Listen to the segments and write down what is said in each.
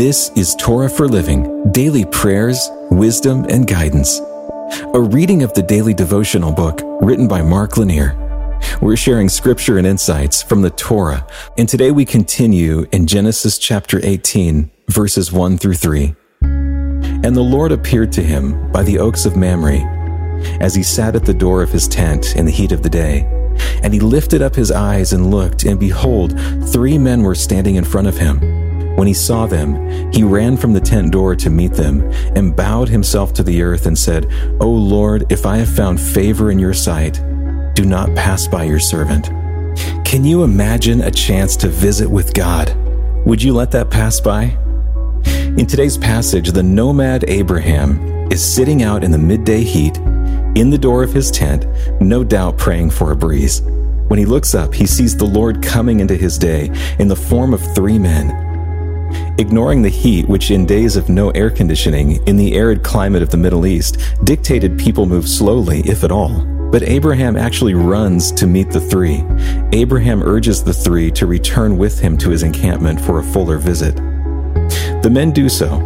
This is Torah for Living daily prayers, wisdom, and guidance. A reading of the daily devotional book written by Mark Lanier. We're sharing scripture and insights from the Torah, and today we continue in Genesis chapter 18, verses 1 through 3. And the Lord appeared to him by the oaks of Mamre, as he sat at the door of his tent in the heat of the day. And he lifted up his eyes and looked, and behold, three men were standing in front of him. When he saw them, he ran from the tent door to meet them and bowed himself to the earth and said, O Lord, if I have found favor in your sight, do not pass by your servant. Can you imagine a chance to visit with God? Would you let that pass by? In today's passage, the nomad Abraham is sitting out in the midday heat in the door of his tent, no doubt praying for a breeze. When he looks up, he sees the Lord coming into his day in the form of three men ignoring the heat, which in days of no air conditioning in the arid climate of the Middle East dictated people move slowly, if at all. But Abraham actually runs to meet the three. Abraham urges the three to return with him to his encampment for a fuller visit. The men do so,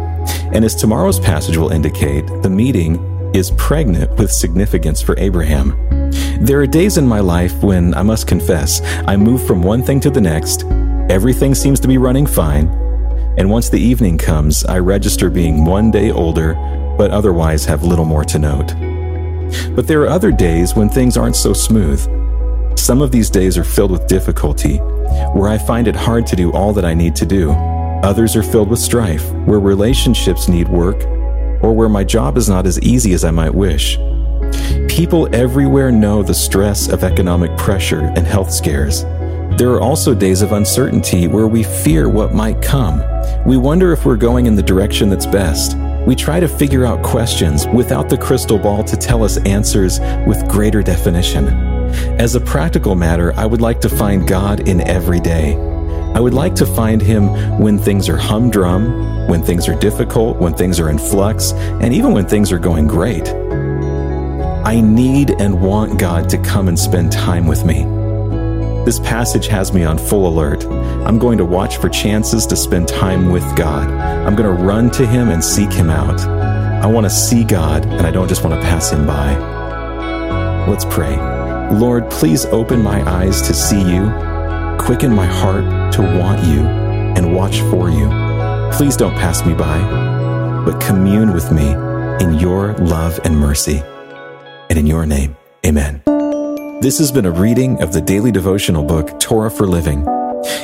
and as tomorrow's passage will indicate, the meeting is pregnant with significance for Abraham. There are days in my life when, I must confess, I move from one thing to the next, everything seems to be running fine, and once the evening comes, I register being one day older, but otherwise have little more to note. But there are other days when things aren't so smooth. Some of these days are filled with difficulty, where I find it hard to do all that I need to do. Others are filled with strife, where relationships need work, or where my job is not as easy as I might wish. People everywhere know the stress of economic pressure and health scares. There are also days of uncertainty where we fear what might come. We wonder if we're going in the direction that's best. We try to figure out questions without the crystal ball to tell us answers with greater definition. As a practical matter, I would like to find God in every day. I would like to find Him when things are humdrum, when things are difficult, when things are in flux, and even when things are going great. I need and want God to come and spend time with me. This passage has me on full alert. I'm going to watch for chances to spend time with God. I'm going to run to Him and seek Him out. I want to see God, and I don't just want to pass Him by. Let's pray. Lord, please open my eyes to see you, quicken my heart to want you, and watch for you. Please don't pass me by, but commune with me in your love and mercy. And in your name, amen. This has been a reading of the daily devotional book, Torah for Living.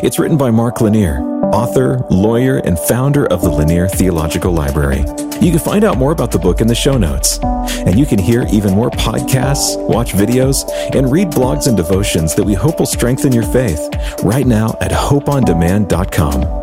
It's written by Mark Lanier, author, lawyer, and founder of the Lanier Theological Library. You can find out more about the book in the show notes. And you can hear even more podcasts, watch videos, and read blogs and devotions that we hope will strengthen your faith right now at hopeondemand.com.